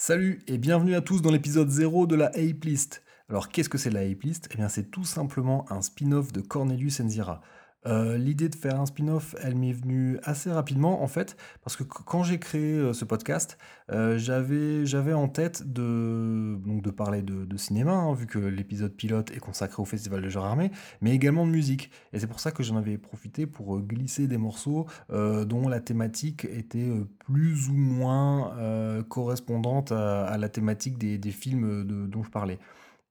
Salut et bienvenue à tous dans l'épisode 0 de la Ape List. Alors qu'est-ce que c'est la Ape List? Eh bien c'est tout simplement un spin-off de Cornelius Enzira. Euh, l'idée de faire un spin-off, elle m'est venue assez rapidement en fait, parce que quand j'ai créé euh, ce podcast, euh, j'avais, en tête de, donc de parler de, cinéma, hein, vu que l'épisode pilote est consacré au Festival de genre armé, mais également de musique. Et c'est pour ça que j'en avais profité pour glisser des morceaux dont la thématique était plus ou moins correspondante à, la thématique des, films dont je parlais.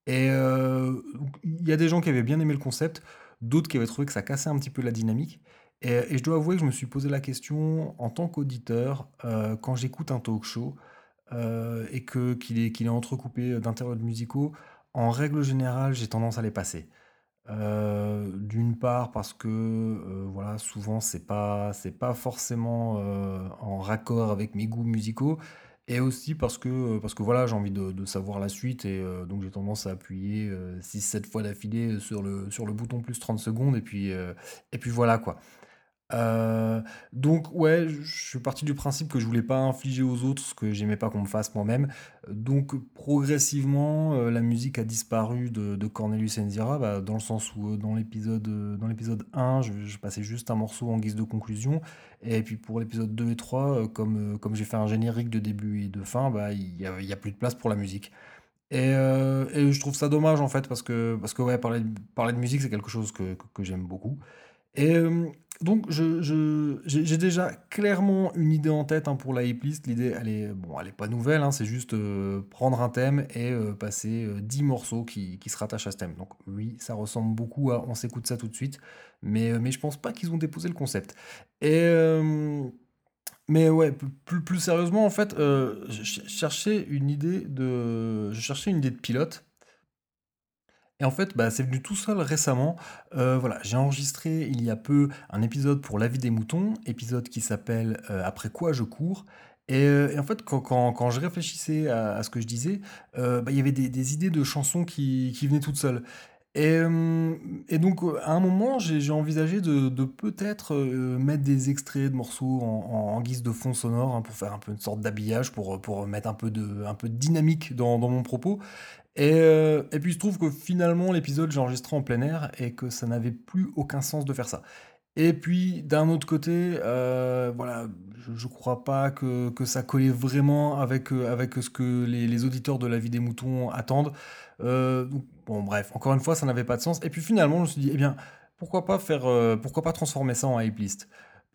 Et il y a des gens qui avaient bien aimé le concept d'autres qui avaient trouvé que ça cassait un petit peu la dynamique. Et, je dois avouer que je me suis posé la question en tant qu'auditeur, euh, quand j'écoute un talk show euh, et que, qu'il, est, qu'il est entrecoupé d'interludes musicaux, en règle générale, j'ai tendance à les passer. Euh, d'une part parce que voilà souvent c'est pas c'est pas forcément en raccord avec mes goûts musicaux et aussi parce que, euh, parce que voilà, j'ai envie de, savoir la suite et euh, donc j'ai tendance à appuyer 6-7 euh, fois d'affilée sur le, sur le bouton plus 30 secondes et puis, et puis voilà quoi. Euh, donc ouais, je suis parti du principe que je voulais pas infliger aux autres ce que j'aimais pas qu'on me fasse moi-même. Donc progressivement, euh, la musique a disparu de, Cornelius Enzira, bah, dans le sens où euh, dans l'épisode dans l'épisode 1, je, passais juste un morceau en guise de conclusion, et puis pour l'épisode 2 et 3, comme, comme j'ai fait un générique de début et de fin, bah il y a, plus de place pour la musique. Et, je trouve ça dommage en fait parce que parce que ouais parler, parler de musique c'est quelque chose que, que j'aime beaucoup. Et donc, je, j'ai déjà clairement une idée en tête hein, pour la list. L'idée, elle est, bon, elle pas nouvelle, hein, c'est juste euh, prendre un thème et euh, passer 10 euh, morceaux qui, qui, se rattachent à ce thème. Donc, oui, ça ressemble beaucoup à on s'écoute ça tout de suite, mais, mais je pense pas qu'ils ont déposé le concept. Et. mais ouais, plus, plus sérieusement, en fait, je une idée de, je cherchais une idée de pilote et en fait, bah, c'est venu tout seul récemment. Euh, voilà, j'ai enregistré il y a peu un épisode pour La vie des moutons, épisode qui s'appelle euh, Après quoi je cours. Et, euh, en fait, quand, je réfléchissais à, ce que je disais, bah, il y avait des, idées de chansons qui, venaient toutes seules. Et, donc, à un moment, j'ai envisagé de, peut-être mettre des extraits de morceaux en, guise de fond sonore hein, pour faire un peu une sorte d'habillage, pour, pour mettre un peu de, un peu de dynamique dans, dans mon propos. Euh, et, puis il se trouve que finalement l'épisode j'ai enregistré en plein air et que ça n'avait plus aucun sens de faire ça. Et puis d'un autre côté, euh, voilà, je, ne crois pas que, ça collait vraiment avec, euh, ce que les, auditeurs de la vie des moutons attendent. bon bref, encore une fois, ça n'avait pas de sens. Et puis finalement, je me suis dit, eh bien, pourquoi pas faire, pourquoi pas transformer ça en hype list?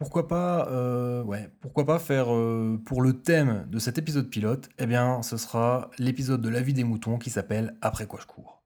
Pourquoi pas, euh, pourquoi pas faire euh, pour le thème de cet épisode pilote, eh bien, ce sera l'épisode de la vie des moutons qui s'appelle Après quoi je cours.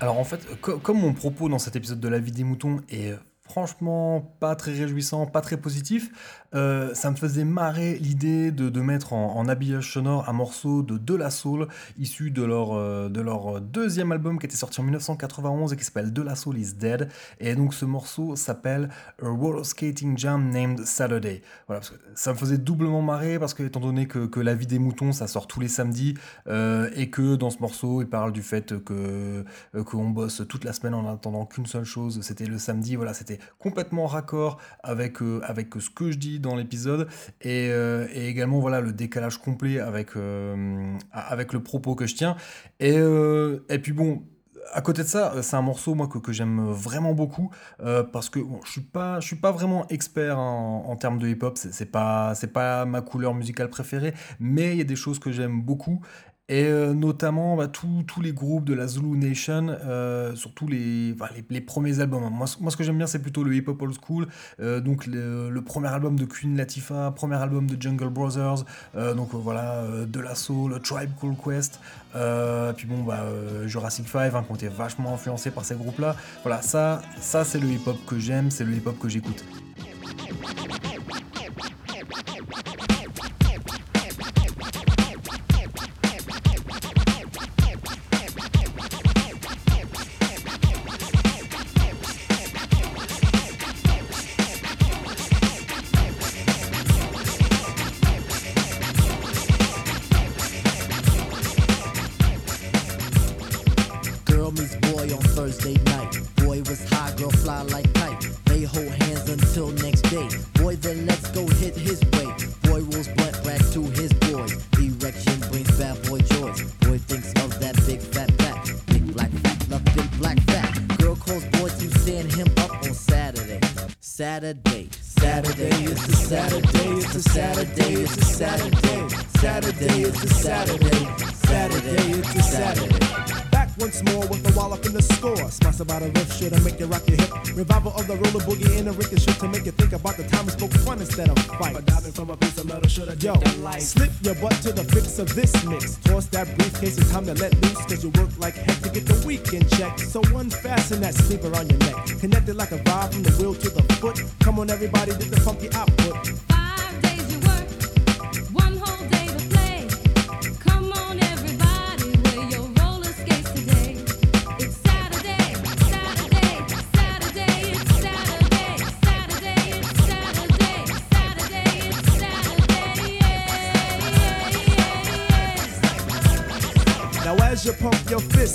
Alors en fait, comme mon propos dans cet épisode de La vie des moutons est franchement pas très réjouissant, pas très positif. Euh, ça me faisait marrer l'idée de, mettre en, habillage sonore un morceau de De La Soul, issu de leur, euh, de leur deuxième album qui était sorti en 1991 et qui s'appelle De La Soul is Dead. Et donc ce morceau s'appelle A Roller Skating Jam Named Saturday. Voilà, ça me faisait doublement marrer parce que, étant donné que, La vie des moutons, ça sort tous les samedis, euh, et que dans ce morceau, il parle du fait que qu'on bosse toute la semaine en attendant qu'une seule chose, c'était le samedi. Voilà, c'était complètement raccord avec, euh, avec ce que je dis dans l'épisode et, euh, également voilà le décalage complet avec, euh, avec le propos que je tiens. Et, et puis bon, à côté de ça, c'est un morceau moi que, que j'aime vraiment beaucoup parce que je suis pas je suis pas vraiment expert en, termes de hip-hop, c'est pas c'est pas ma couleur musicale préférée, mais il y a des choses que j'aime beaucoup Et euh, notamment bah, tous les groupes de la Zulu Nation, euh, surtout les, les, premiers albums. Moi, moi ce que j'aime bien, c'est plutôt le hip-hop old school. Euh, donc le, premier album de Queen Latifah, premier album de Jungle Brothers, donc voilà, De La Soul, Tribe Called Quest. puis bon, bah, Jurassic 5, hein, qui ont été vachement influencés par ces groupes-là. Voilà, ça, ça c'est le hip-hop que j'aime, c'est le hip-hop que j'écoute. Saturday. Saturday, it's a Saturday, it's a Saturday, it's a Saturday. Saturday, it's a Saturday. Saturday, it's a Saturday once more with a wallop in the score. smash about the riff, shit to make you rock your hip. Revival of the roller boogie in a shit to make you think about the time we spoke fun instead of fight. Diving from a piece of metal should have Yo, slip your butt to the fix of this mix. Toss that briefcase, it's time to let loose. Cause you work like heck to get the weekend check. So unfasten that sleeper on your neck. Connected like a rod from the wheel to the foot. Come on, everybody, get the funky output.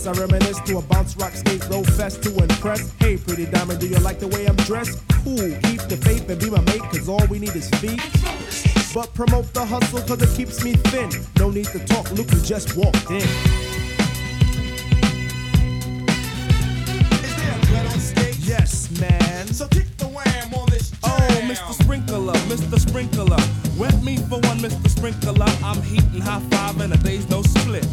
I reminisce to a bounce rock skate roll fest to impress. Hey, pretty diamond, do you like the way I'm dressed? Cool, keep the faith and be my mate, cause all we need is feet. But promote the hustle cause it keeps me thin. No need to talk, look who just walked in. Yes, man. So kick the wham on this. Oh, jam. Oh, Mr. Sprinkler, Mr. Sprinkler. Wet me for one, Mr. Sprinkler. I'm heating high five and a day's no split.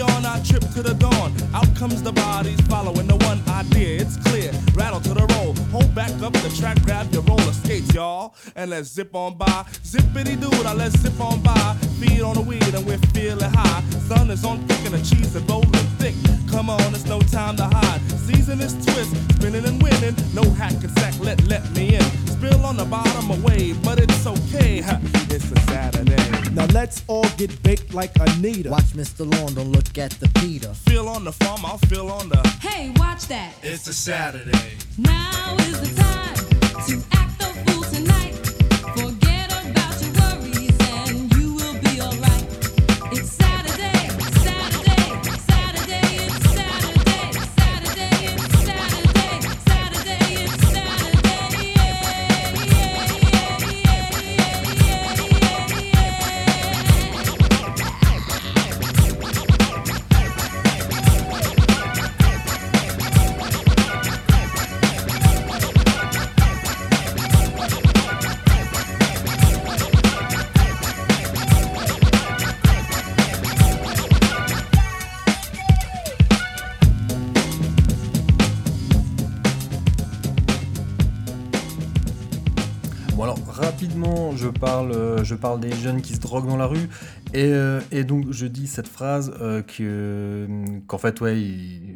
With a yawn, trip to the dawn. Out comes the bodies following the one idea. It's clear. Rattle to the roll. Hold back up the track, grab your roller skates, y'all. And let's zip on by. Zippity doo, I let's zip on by. Feed on the weed and we're feeling high. Sun is on thick and the cheese is rolling thick. Come on, it's no time to hide. Season is twist, spinning and winning. No hack and sack, let let me in. Spill on the bottom away, but it's okay. It's a Saturday. Now let's all get baked like Anita. Watch Mr. Lawn, don't look at the Peter. Feel on the farm, I'll feel on the. Hey, watch that. It's a Saturday. Now is the time euh, je parle des jeunes qui se droguent dans la rue. Et, euh, donc, je dis cette phrase euh, que, qu'en fait, ouais,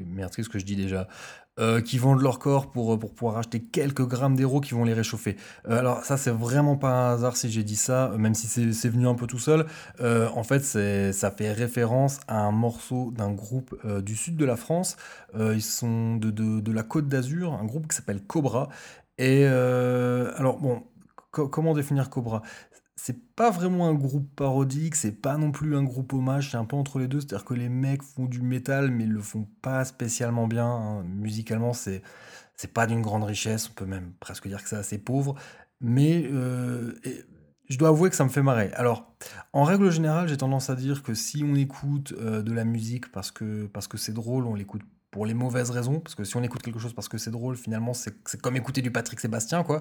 merde, qu'est-ce que je dis déjà qui vendent leur corps pour, pour pouvoir acheter quelques grammes d'héros qui vont les réchauffer. alors ça c'est vraiment pas un hasard si j'ai dit ça, même si c'est, venu un peu tout seul. en fait ça fait référence à un morceau d'un groupe du sud de la France. ils sont de, de, de la Côte d'Azur, un groupe qui s'appelle Cobra. Et alors bon, comment définir Cobra? C'est pas vraiment un groupe parodique, c'est pas non plus un groupe hommage, c'est un peu entre les deux, c'est-à-dire que les mecs font du métal, mais ils le font pas spécialement bien. Hein. Musicalement, c'est c'est pas d'une grande richesse, on peut même presque dire que c'est assez pauvre, mais euh, je dois avouer que ça me fait marrer. Alors, en règle générale, j'ai tendance à dire que si on écoute euh, de la musique parce que parce que c'est drôle, on l'écoute pour les mauvaises raisons, parce que si on écoute quelque chose parce que c'est drôle, finalement, c'est comme écouter du Patrick Sébastien, quoi.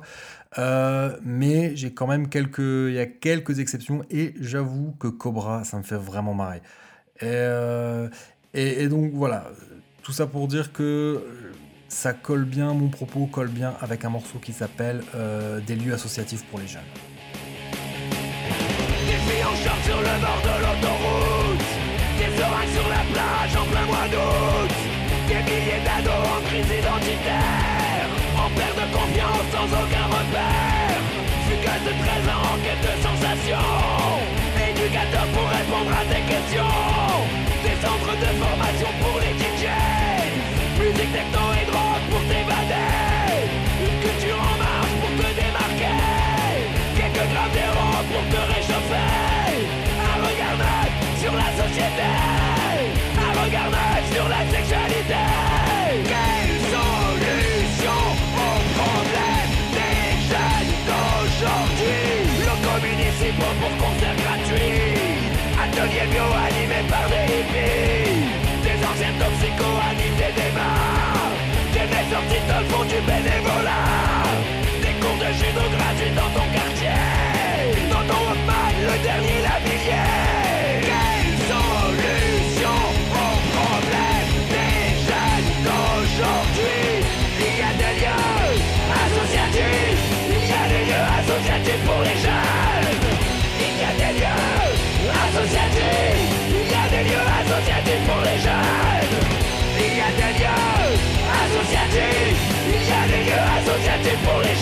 Euh, mais j'ai quand même quelques, il y a quelques exceptions, et j'avoue que Cobra, ça me fait vraiment marrer. Et, euh, donc voilà, tout ça pour dire que ça colle bien, mon propos colle bien avec un morceau qui s'appelle euh, Des lieux associatifs pour les jeunes. Sur le bord de l'autoroute Des sur la plage en plein mois d'août Des milliers d'ados en crise identitaire En perte de confiance sans aucun repère. Fugace de 13 ans en quête de sensations. Éducateur pour répondre à tes questions. Des centres de formation pour les DJs Musique techno et drogue pour t'évader. Une culture en marche pour te démarquer. Quelques grammes d'héros pour te réchauffer. Un regard neuf sur la société Un regard neuf sur la sexualité. Quelle solution au problème des jeunes d'aujourd'hui? Locaux municipaux pour concerts gratuits Ateliers bio animés par des hippies. Des anciens toxicos animent des débats. Des sortis de font du bénévolat. Des cours de judo gratuits dans ton quartier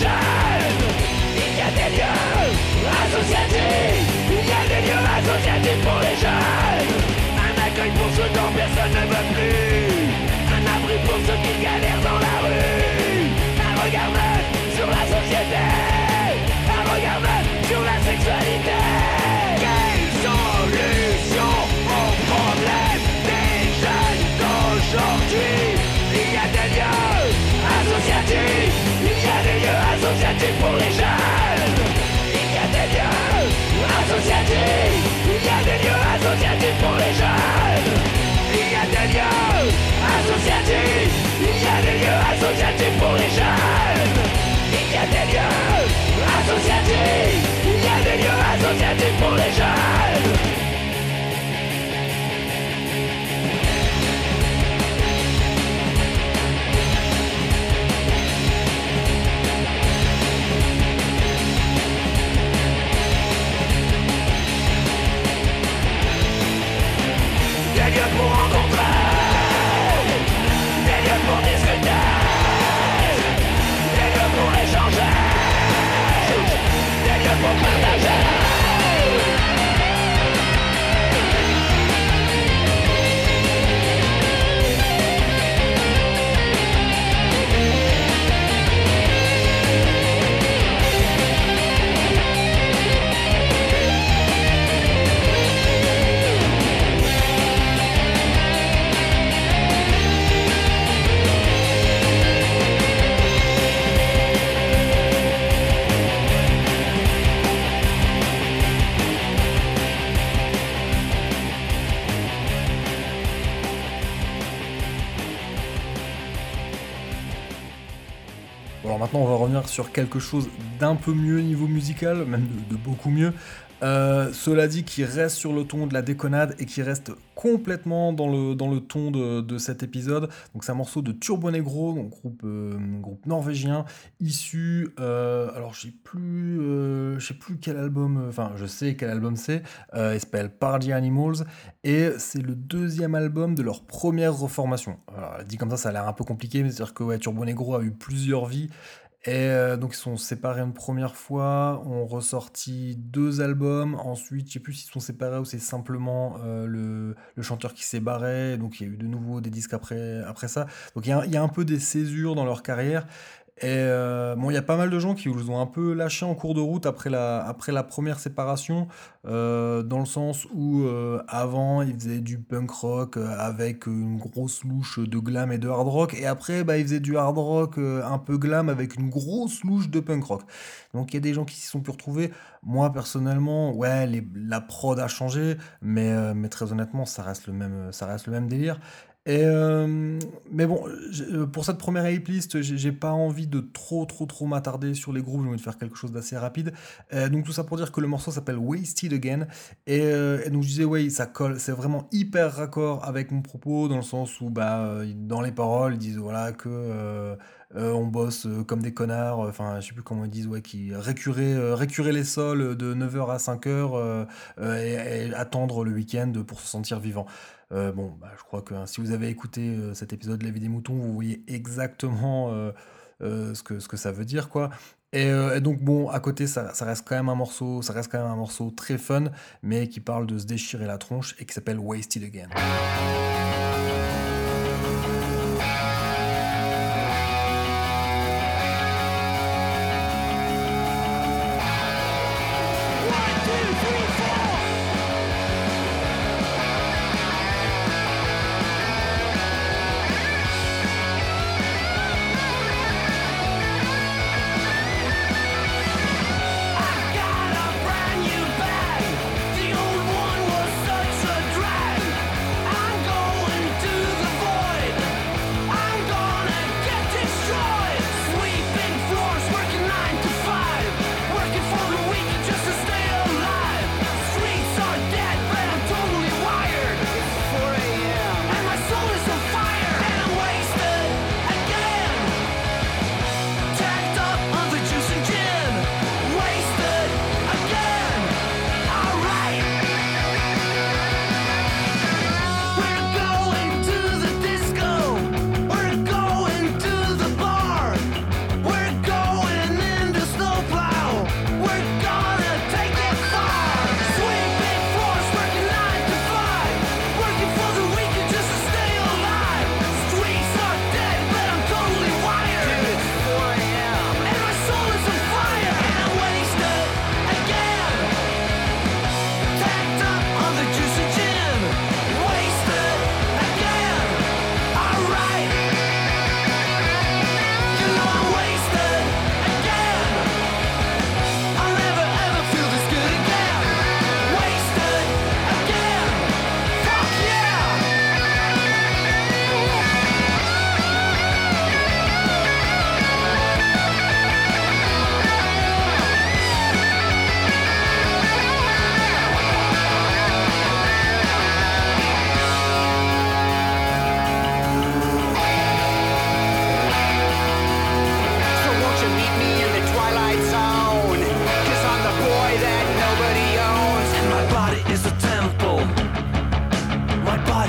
Il y a des lieux associatifs. Il y a des lieux associatifs pour les jeunes. Un accueil pour ceux dont personne ne veut plus. Un abri pour ceux qui galèrent dans la rue. Un regard neuf sur la société. Un regard neuf sur la sexualité pour les jeunes. Il y a des lieux associatifs. Il y a des lieux associatifs pour les jeunes. Il y a des lieux associatifs. Il y a des lieux associatifs pour les jeunes Des lieux sur quelque chose d'un peu mieux niveau musical, même de, beaucoup mieux. Euh, cela dit, qui reste sur le ton de la déconnade et qui reste complètement dans le, dans le ton de, de cet épisode. Donc, c'est un morceau de Turbo Negro, donc groupe, euh, groupe norvégien, issu. euh, alors, je sais plus, sais plus quel album, enfin, je sais quel album c'est. Il s'appelle Party Animals et c'est le deuxième album de leur première reformation. Alors, dit comme ça, ça a l'air un peu compliqué, mais c'est-à-dire que ouais, Turbo Negro a eu plusieurs vies. Et euh, donc ils sont séparés une première fois, ont ressorti deux albums, ensuite je sais plus s'ils sont séparés ou c'est simplement euh, le, le chanteur qui s'est barré, donc il y a eu de nouveau des disques après, après ça. Donc il y, a, il y a un peu des césures dans leur carrière. Et euh, bon, il y a pas mal de gens qui vous ont un peu lâché en cours de route après la, après la première séparation, euh, dans le sens où euh, avant ils faisaient du punk rock avec une grosse louche de glam et de hard rock, et après bah, ils faisaient du hard rock un peu glam avec une grosse louche de punk rock. Donc il y a des gens qui s'y sont pu retrouver. Moi personnellement, ouais, les- la prod a changé, mais, mais très honnêtement, ça reste le même, ça reste le même délire. Euh, mais bon, euh, pour cette première hype list, j'ai pas envie de trop trop trop m'attarder sur les groupes. J'ai envie de faire quelque chose d'assez rapide. Euh, donc tout ça pour dire que le morceau s'appelle Wasted Again. Et, donc je disais ouais, ça colle. C'est vraiment hyper raccord avec mon propos dans le sens où bah dans les paroles ils disent voilà que on bosse comme des connards. Enfin je sais plus comment ils disent ouais qui récurer récurer les sols de 9h à 5h euh, euh, et, et attendre le week-end pour se sentir vivant. Euh, bon, bah, je crois que hein, si vous avez écouté euh, cet épisode de La vie des moutons, vous voyez exactement euh, ce, que, ça veut dire, quoi. Et, et donc, bon, à côté, ça, ça reste quand même un morceau, ça reste quand même un morceau très fun, mais qui parle de se déchirer la tronche et qui s'appelle Wasted Again.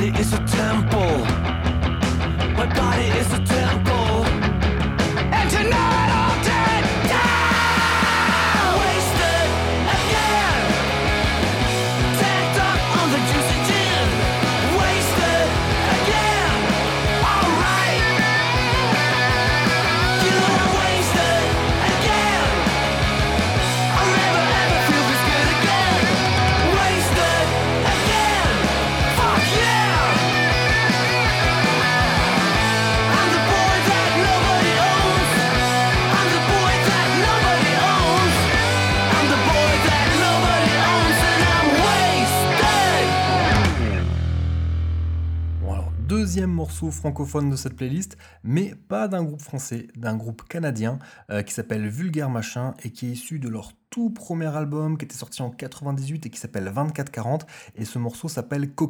My body is a temple. Deuxième morceau francophone de cette playlist, mais pas d'un groupe français, d'un groupe canadien euh, qui s'appelle Vulgaire Machin et qui est issu de leur tout premier album qui était sorti en 98 et qui s'appelle 2440 et ce morceau s'appelle que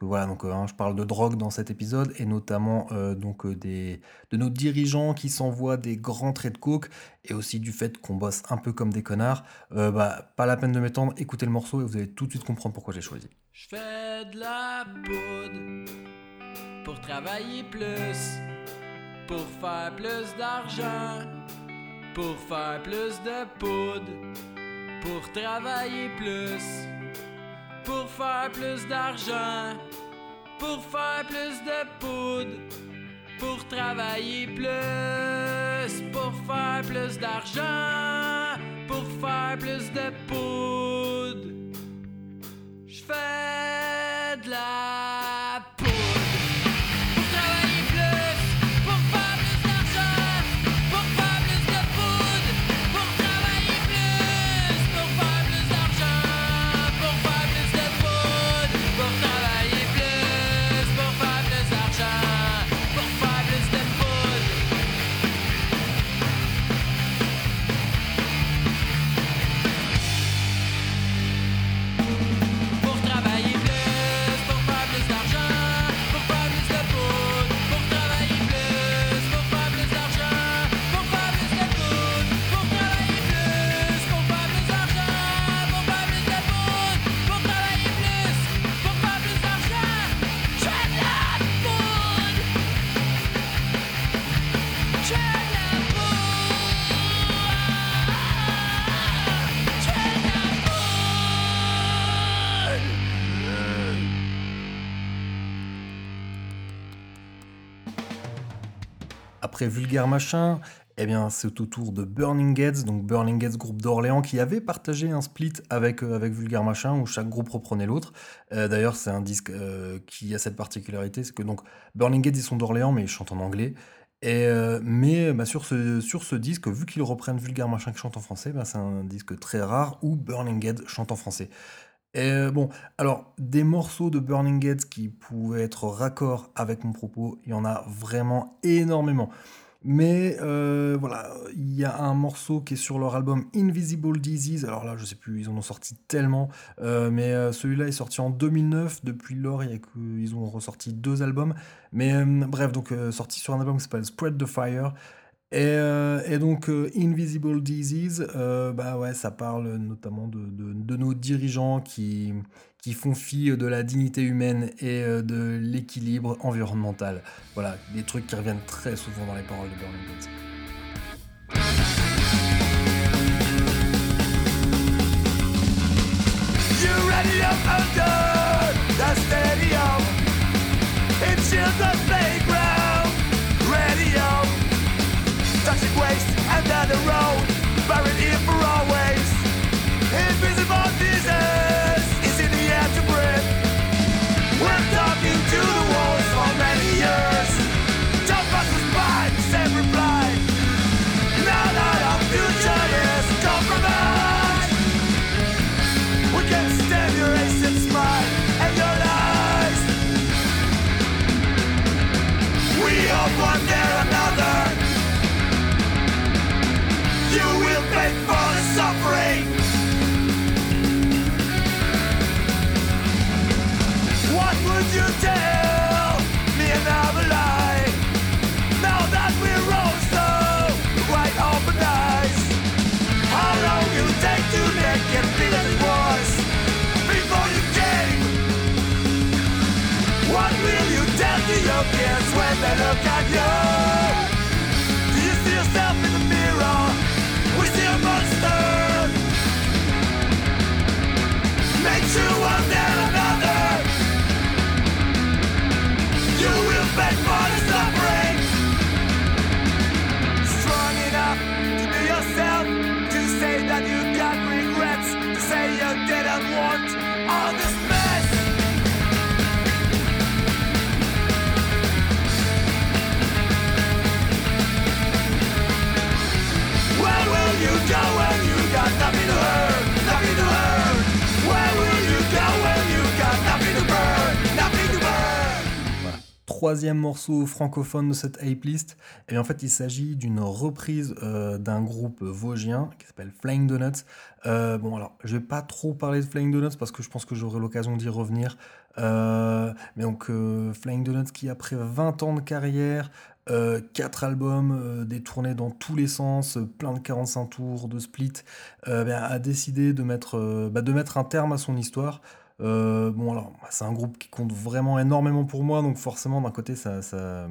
voilà, donc euh, hein, je parle de drogue dans cet épisode et notamment euh, donc des de nos dirigeants qui s'envoient des grands traits de coke et aussi du fait qu'on bosse un peu comme des connards. Bah pas la peine de m'étendre, écoutez le morceau et vous allez tout de suite comprendre pourquoi j'ai choisi. Je fais de la poudre pour travailler plus, pour faire plus d'argent, pour faire plus de poudre, pour travailler plus, pour faire plus d'argent, pour faire plus de poudre, pour travailler plus, pour faire plus d'argent, pour faire plus de poudre. Je fais de la après Vulgaire Machin, eh bien, c'est au tour de Burning Gates, donc Burning Gates, groupe d'Orléans, qui avait partagé un split avec, euh, avec Vulgaire Machin, où chaque groupe reprenait l'autre. Euh, D'ailleurs, c'est un disque euh, qui a cette particularité, c'est que donc Burning Gates, ils sont d'Orléans, mais ils chantent en anglais. Et, euh, mais bah, sur, ce, sur ce disque, vu qu'ils reprennent Vulgaire Machin qui chante en français, bah, c'est un disque très rare où Burning Gates chante en français. Et euh, bon, alors, des morceaux de Burning Gates qui pouvaient être raccord avec mon propos, il y en a vraiment énormément. Mais euh, voilà, il y a un morceau qui est sur leur album Invisible Disease. Alors là, je sais plus, ils en ont sorti tellement. Euh, mais celui-là est sorti en 2009. Depuis lors, ils ont ressorti deux albums. Mais bref, donc sorti sur un album qui s'appelle Spread the Fire. Et, euh, et donc, euh, Invisible Disease, euh, bah ouais, ça parle notamment de, de- nos dirigeants qui, qui font fi de la dignité humaine et de l'équilibre environnemental. Voilà, des trucs qui reviennent très souvent dans les paroles de Burning Gates. You ready up under the in children's playground. Waste under the road, look at you? Troisième morceau francophone de cette hype list, et en fait il s'agit d'une reprise euh, d'un groupe vosgien qui s'appelle Flying Donuts. Euh, bon alors je vais pas trop parler de Flying Donuts parce que je pense que j'aurai l'occasion d'y revenir. Euh, mais donc euh, Flying Donuts qui après 20 ans de carrière, 4 albums, euh, des tournées dans tous les sens, plein de 45 tours, de split, ben, a décidé de mettre, bah, de mettre un terme à son histoire. Euh, bon, alors, bah, c'est un groupe qui compte vraiment énormément pour moi, donc forcément, d'un côté, ça, ça,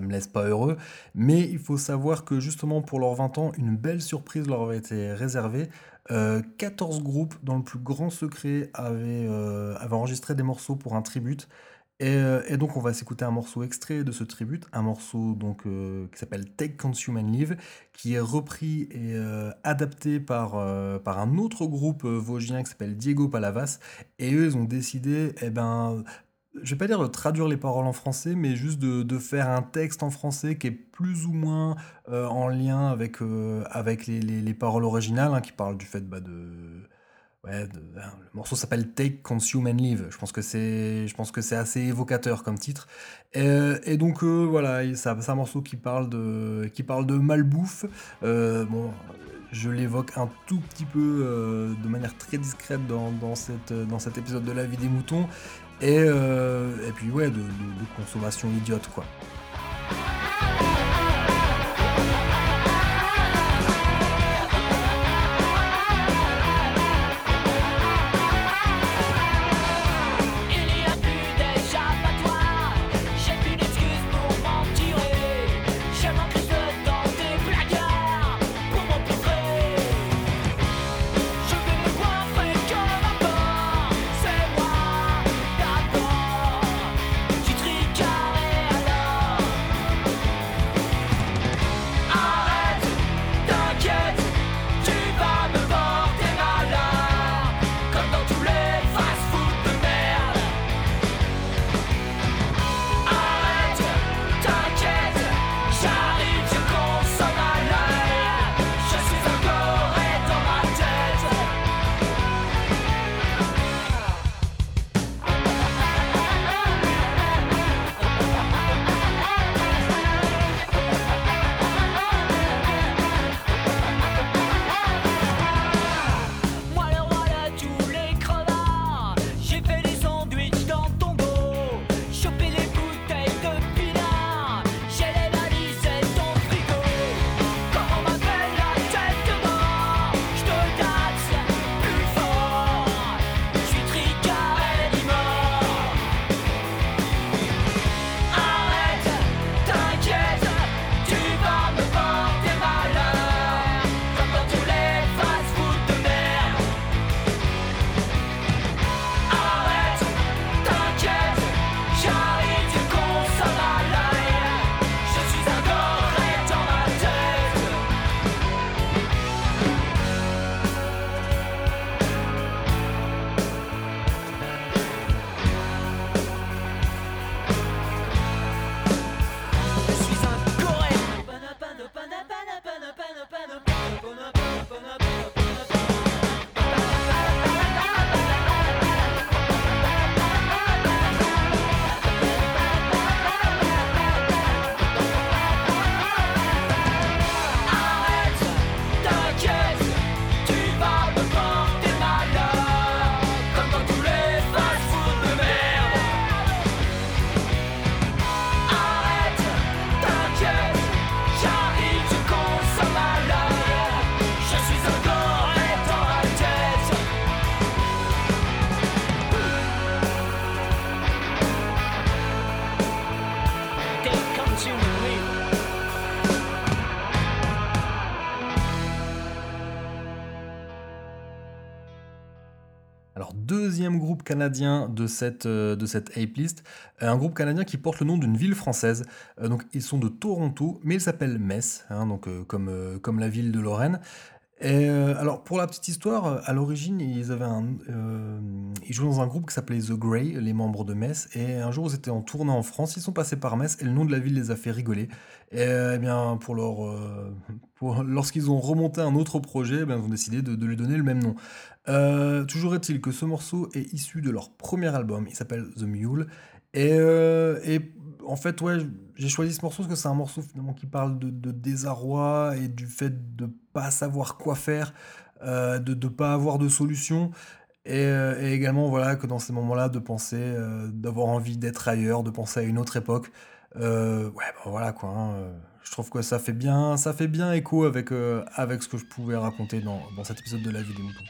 me laisse pas heureux. Mais il faut savoir que justement, pour leurs 20 ans, une belle surprise leur avait été réservée. Euh, 14 groupes, dans le plus grand secret, avaient, euh, avaient enregistré des morceaux pour un tribute. Et, euh, et donc, on va s'écouter un morceau extrait de ce tribute, un morceau donc, euh, qui s'appelle Take Consume and Live, qui est repris et euh, adapté par, par un autre groupe vosgien qui s'appelle Diego Palavas. Et eux, ils ont décidé, eh ben, je vais pas dire de traduire les paroles en français, mais juste de, de faire un texte en français qui est plus ou moins en lien avec, avec les, les- les paroles originales, hein, qui parlent du fait bah, de. Ouais, hein, le morceau s'appelle Take, Consume and Live. Je pense que c'est, je pense que c'est assez évocateur comme titre. Et, donc euh, voilà, c'est un morceau qui parle de, qui parle de malbouffe. Euh, bon, je l'évoque un tout petit peu euh, de manière très discrète dans, dans, cette, dans cet épisode de La vie des moutons. Et, et puis ouais, de- de consommation idiote quoi. Deuxième groupe canadien de cette, euh, de cette Ape List, euh, un groupe canadien qui porte le nom d'une ville française. Euh, donc, ils sont de Toronto, mais ils s'appellent Metz, hein, donc, comme, comme la ville de Lorraine. Et euh, alors, pour la petite histoire, euh, à l'origine, euh, ils jouaient dans un groupe qui s'appelait The Grey, les membres de Metz. Et un jour, ils étaient en tournée en France, ils sont passés par Metz, et le nom de la ville les a fait rigoler. Et eh bien, pour leur, lorsqu'ils ont remonté un autre projet, eh ils ont décidé de, lui donner le même nom. Toujours est-il que ce morceau est issu de leur premier album, il s'appelle The Mule. Et, en fait, ouais, j'ai choisi ce morceau parce que c'est un morceau finalement qui parle de désarroi et du fait de pas savoir quoi faire, euh, de ne pas avoir de solution. Et, euh, et également, voilà, que dans ces moments-là, de penser, euh, d'avoir envie d'être ailleurs, de penser à une autre époque. Ouais, bah voilà quoi. hein, je trouve que ça fait bien, ça fait bien écho avec, avec ce que je pouvais raconter dans, dans cet épisode de La vie des moutons.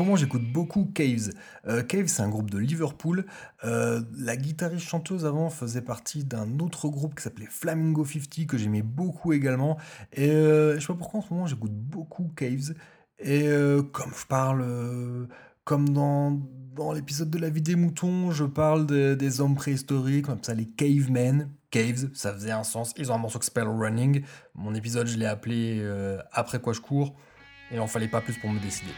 Ce moment, j'écoute beaucoup Caves. Euh, Caves, c'est un groupe de Liverpool. Euh, la guitariste chanteuse avant faisait partie d'un autre groupe qui s'appelait Flamingo 50 que j'aimais beaucoup également. Et euh, je sais pas pourquoi en ce moment j'écoute beaucoup Caves. Et euh, comme je parle, comme dans, l'épisode de la vie des moutons, je parle de- des hommes préhistoriques, comme ça les cavemen. Caves, ça faisait un sens. Ils ont un morceau qui s'appelle Running. Mon épisode, je l'ai appelé Après quoi je cours. Et il en fallait pas plus pour me décider.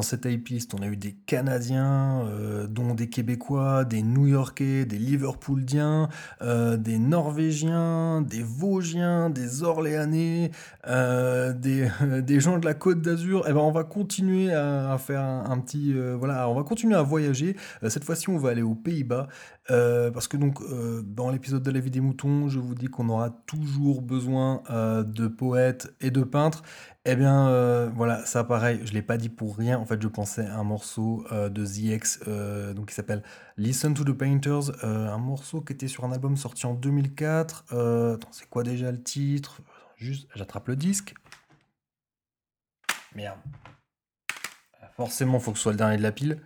Dans cette hype on a eu des Canadiens, euh, dont des Québécois, des New-Yorkais, des Liverpooliens, euh, des Norvégiens, des Vosgiens, des Orléanais, euh, des, gens de la Côte d'Azur. Et ben, on va continuer à, faire un, un petit, voilà, on va continuer à voyager. Cette fois-ci, on va aller aux Pays-Bas. Euh, parce que donc, euh, dans l'épisode de la vie des moutons, je vous dis qu'on aura toujours besoin euh, de poètes et de peintres. Eh bien, voilà, ça pareil, je l'ai pas dit pour rien. En fait, je pensais à un morceau de The X, euh, donc qui s'appelle Listen to the Painters, un morceau qui était sur un album sorti en 2004. Euh, attends, c'est quoi déjà le titre? Juste, j'attrape le disque. Merde. Forcément, faut que ce soit le dernier de la pile.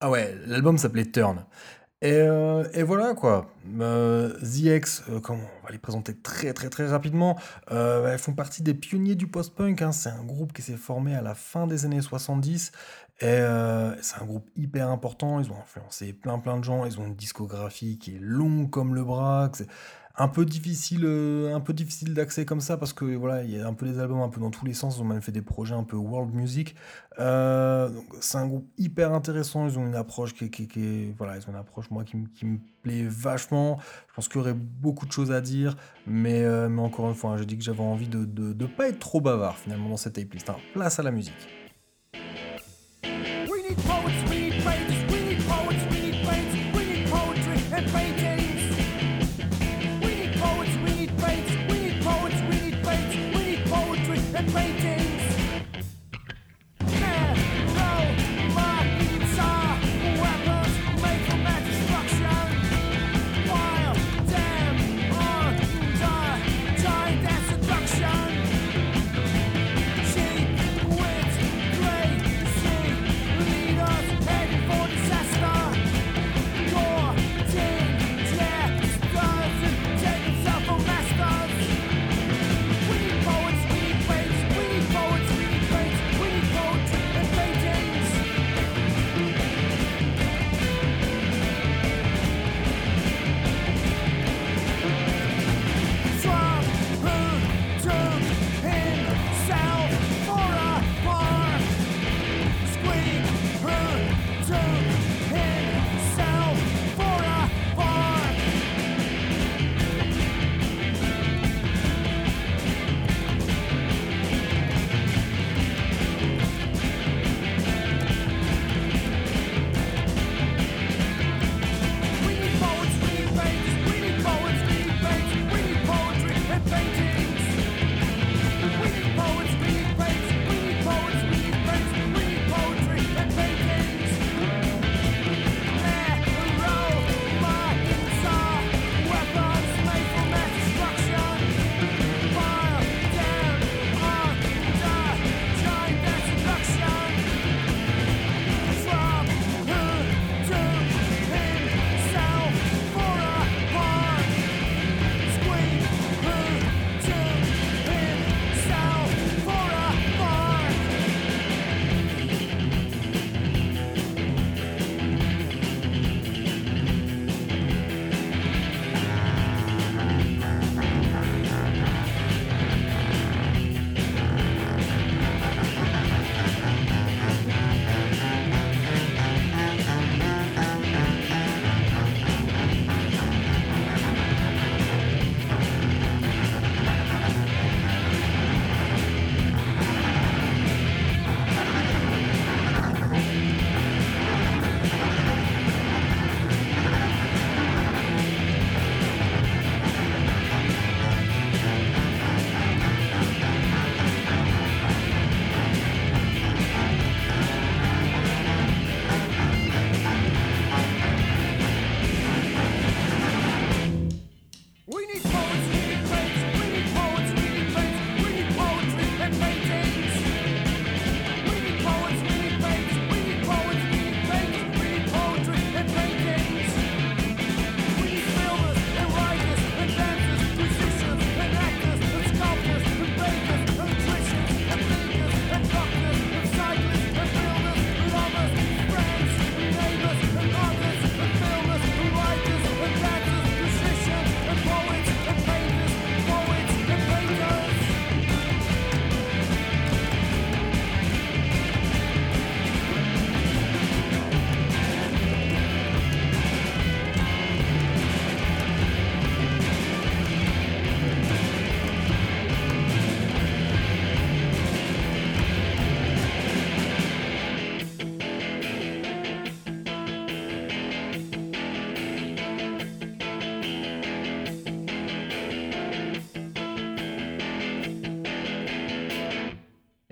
Ah ouais, l'album s'appelait Turn. Et, euh, et voilà quoi. Euh, The X, euh, comment on va les présenter très très très rapidement. Euh, elles font partie des pionniers du post-punk. hein. C'est un groupe qui s'est formé à la fin des années 70. Et euh, c'est un groupe hyper important. Ils ont influencé plein plein de gens. Ils ont une discographie qui est longue comme le bras. Un peu difficile, euh, un peu difficile d'accès comme ça parce que voilà, il y a un peu des albums un peu dans tous les sens. Ils ont même fait des projets un peu world music. Euh, c'est un groupe hyper intéressant. Ils ont une approche qui, qui, qui voilà, ils ont une approche moi qui, me- qui me plaît vachement. Je pense qu'il y aurait beaucoup de choses à dire, mais, euh, mais encore une fois, hein, je dis que j'avais envie de, de pas être trop bavard finalement dans cette tape list. hein. Place à la musique.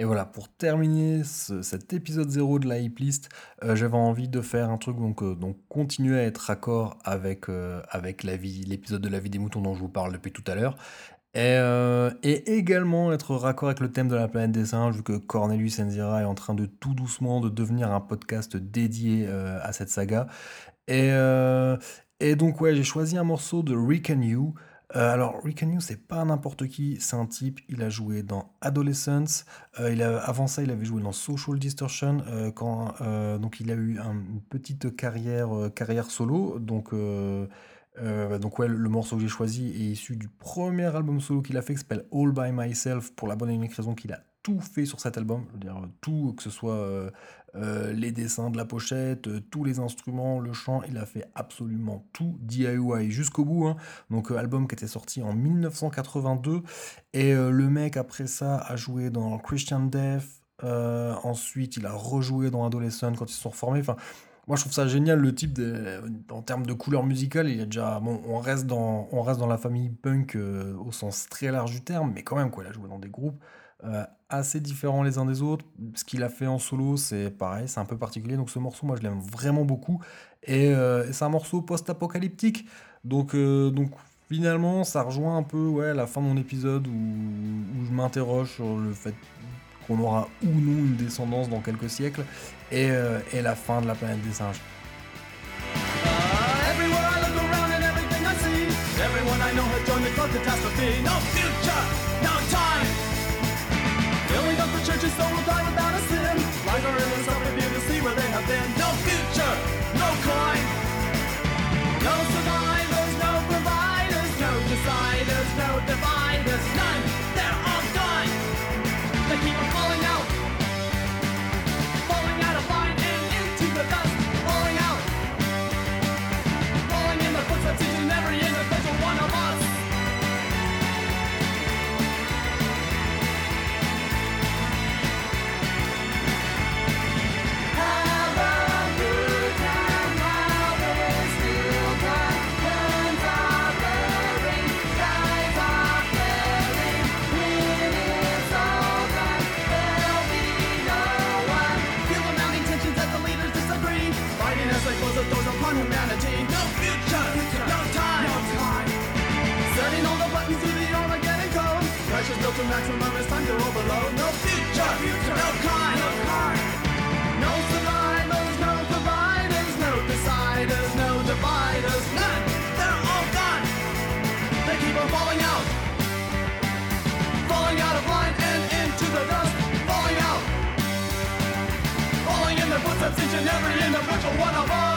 Voilà, pour terminer ce- cet épisode 0 de la Hype List, euh, j'avais envie de faire un truc, donc, euh, donc continuer à être raccord avec, euh, avec l'épisode de la vie des moutons dont je vous parle depuis tout à l'heure. Et, et également être raccord avec le thème de la planète des singes, vu que Cornelius Enzira est en train de tout doucement de devenir un podcast dédié à cette saga. Et, et donc, ouais, j'ai choisi un morceau de Rick and You. Euh, alors, Rick You, c'est pas n'importe qui, c'est un type, il a joué dans Adolescence, euh, il a, avant ça, il avait joué dans Social Distortion, euh, donc il a eu un- une petite carrière, carrière solo, donc, donc le, morceau que j'ai choisi est issu du premier album solo qu'il a fait, qui s'appelle All By Myself, pour la bonne et unique raison qu'il a tout fait sur cet album, je veux dire, tout, que ce soit euh, les dessins de la pochette, euh, tous les instruments, le chant, il a fait absolument tout DIY jusqu'au bout. hein. Donc euh, album qui était sorti en 1982 et le mec après ça a joué dans Christian Death. ensuite, il a rejoué dans Adolescent quand ils se sont reformés. Enfin, moi, je trouve ça génial le type en termes de couleur musicale. Il y déjà, bon, on reste dans, on reste dans la famille punk au sens très large du terme, mais quand même quoi. Il a joué dans des groupes assez différents les uns des autres. Ce qu'il a fait en solo, c'est pareil, c'est un peu particulier. Donc ce morceau, moi, je l'aime vraiment beaucoup. Et, euh, c'est un morceau post-apocalyptique. Donc, euh, donc finalement, ça rejoint un peu ouais, la fin de mon épisode où, je m'interroge sur le fait qu'on aura ou non une descendance dans quelques siècles et, euh, et la fin de la planète des singes. Maximum, it's time to overload. No future, no kind, no kind. No survivors, no providers, no deciders, no dividers, none. They're all gone. They keep on falling out. Falling out of line and into the dust. Falling out. Falling in the footsteps each and every individual one of us.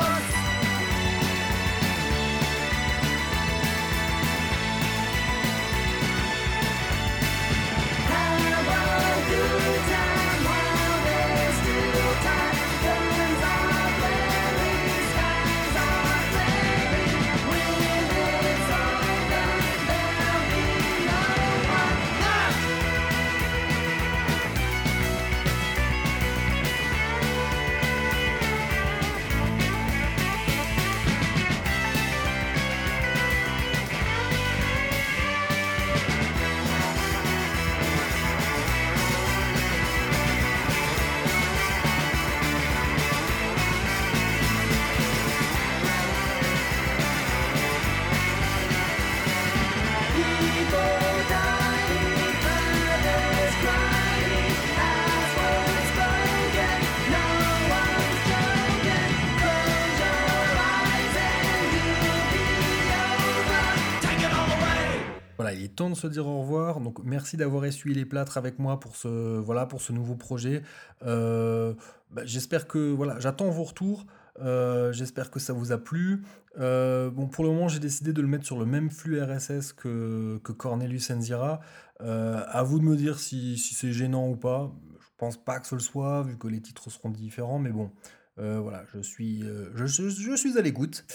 Se dire au revoir. Donc merci d'avoir essuyé les plâtres avec moi pour ce, voilà, pour ce nouveau projet. Euh, bah, J'espère que voilà, j'attends vos retours. Euh, J'espère que ça vous a plu. Euh, bon, pour le moment, j'ai décidé de le mettre sur le même flux RSS que, que Cornelius Enzira. À vous de me dire si, si c'est gênant ou pas. Je pense pas que ce le soit, vu que les titres seront différents, mais bon. Euh, voilà, je suis, euh, je, je- suis à l'écoute.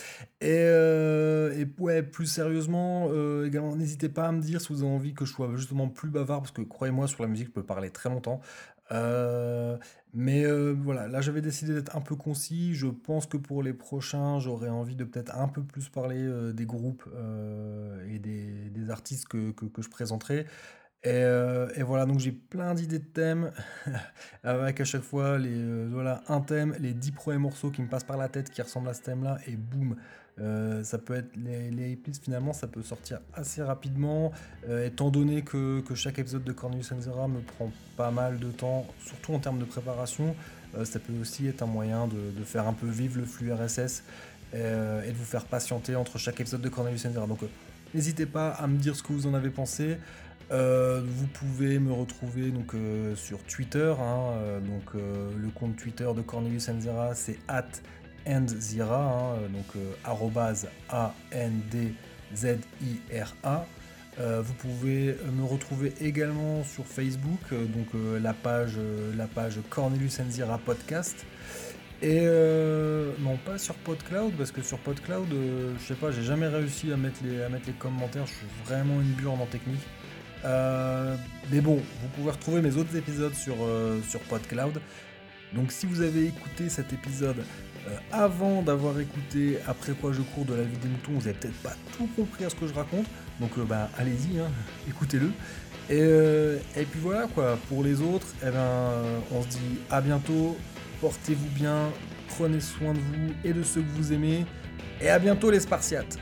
Et, euh, et ouais, plus sérieusement, également, n'hésitez pas à me dire si vous avez envie que je sois justement plus bavard, parce que croyez-moi, sur la musique, je peux parler très longtemps. Mais voilà, là j'avais décidé d'être un peu concis. Je pense que pour les prochains, j'aurais envie de peut-être un peu plus parler des groupes et des, des artistes que, que, que je présenterai. Et, euh, et voilà, donc j'ai plein d'idées de thèmes, avec à chaque fois euh, voilà, un thème, les 10 premiers morceaux qui me passent par la tête qui ressemblent à ce thème-là, et boum, euh, ça peut être les, les finalement, ça peut sortir assez rapidement, étant donné que, que chaque épisode de Cornelius Enzera me prend pas mal de temps, surtout en termes de préparation. ça peut aussi être un moyen de, faire un peu vivre le flux RSS euh, et de vous faire patienter entre chaque épisode de Cornelius Enzera. Donc euh, n'hésitez pas à me dire ce que vous en avez pensé. Euh, vous pouvez me retrouver donc euh, sur Twitter. hein, euh, donc le compte Twitter de Cornelius Enzera, c'est at endzira, hein, donc arrobase a n d z i r a. Euh, vous pouvez me retrouver également sur Facebook, donc la page la page Cornelius Enzira podcast. Et euh, non pas sur PodCloud parce que sur PodCloud, je sais pas, j'ai jamais réussi à mettre les à mettre les commentaires. Je suis vraiment une burne en technique. Euh, mais bon, vous pouvez retrouver mes autres épisodes sur, euh, sur PodCloud. Donc si vous avez écouté cet épisode euh, avant d'avoir écouté Après quoi je cours de la vie des moutons, vous avez peut-être pas tout compris à ce que je raconte. Donc bah, allez-y, hein, écoutez-le. Et, et puis voilà quoi, pour les autres, eh ben, on se dit à bientôt, portez-vous bien, prenez soin de vous et de ceux que vous aimez, et à bientôt les Spartiates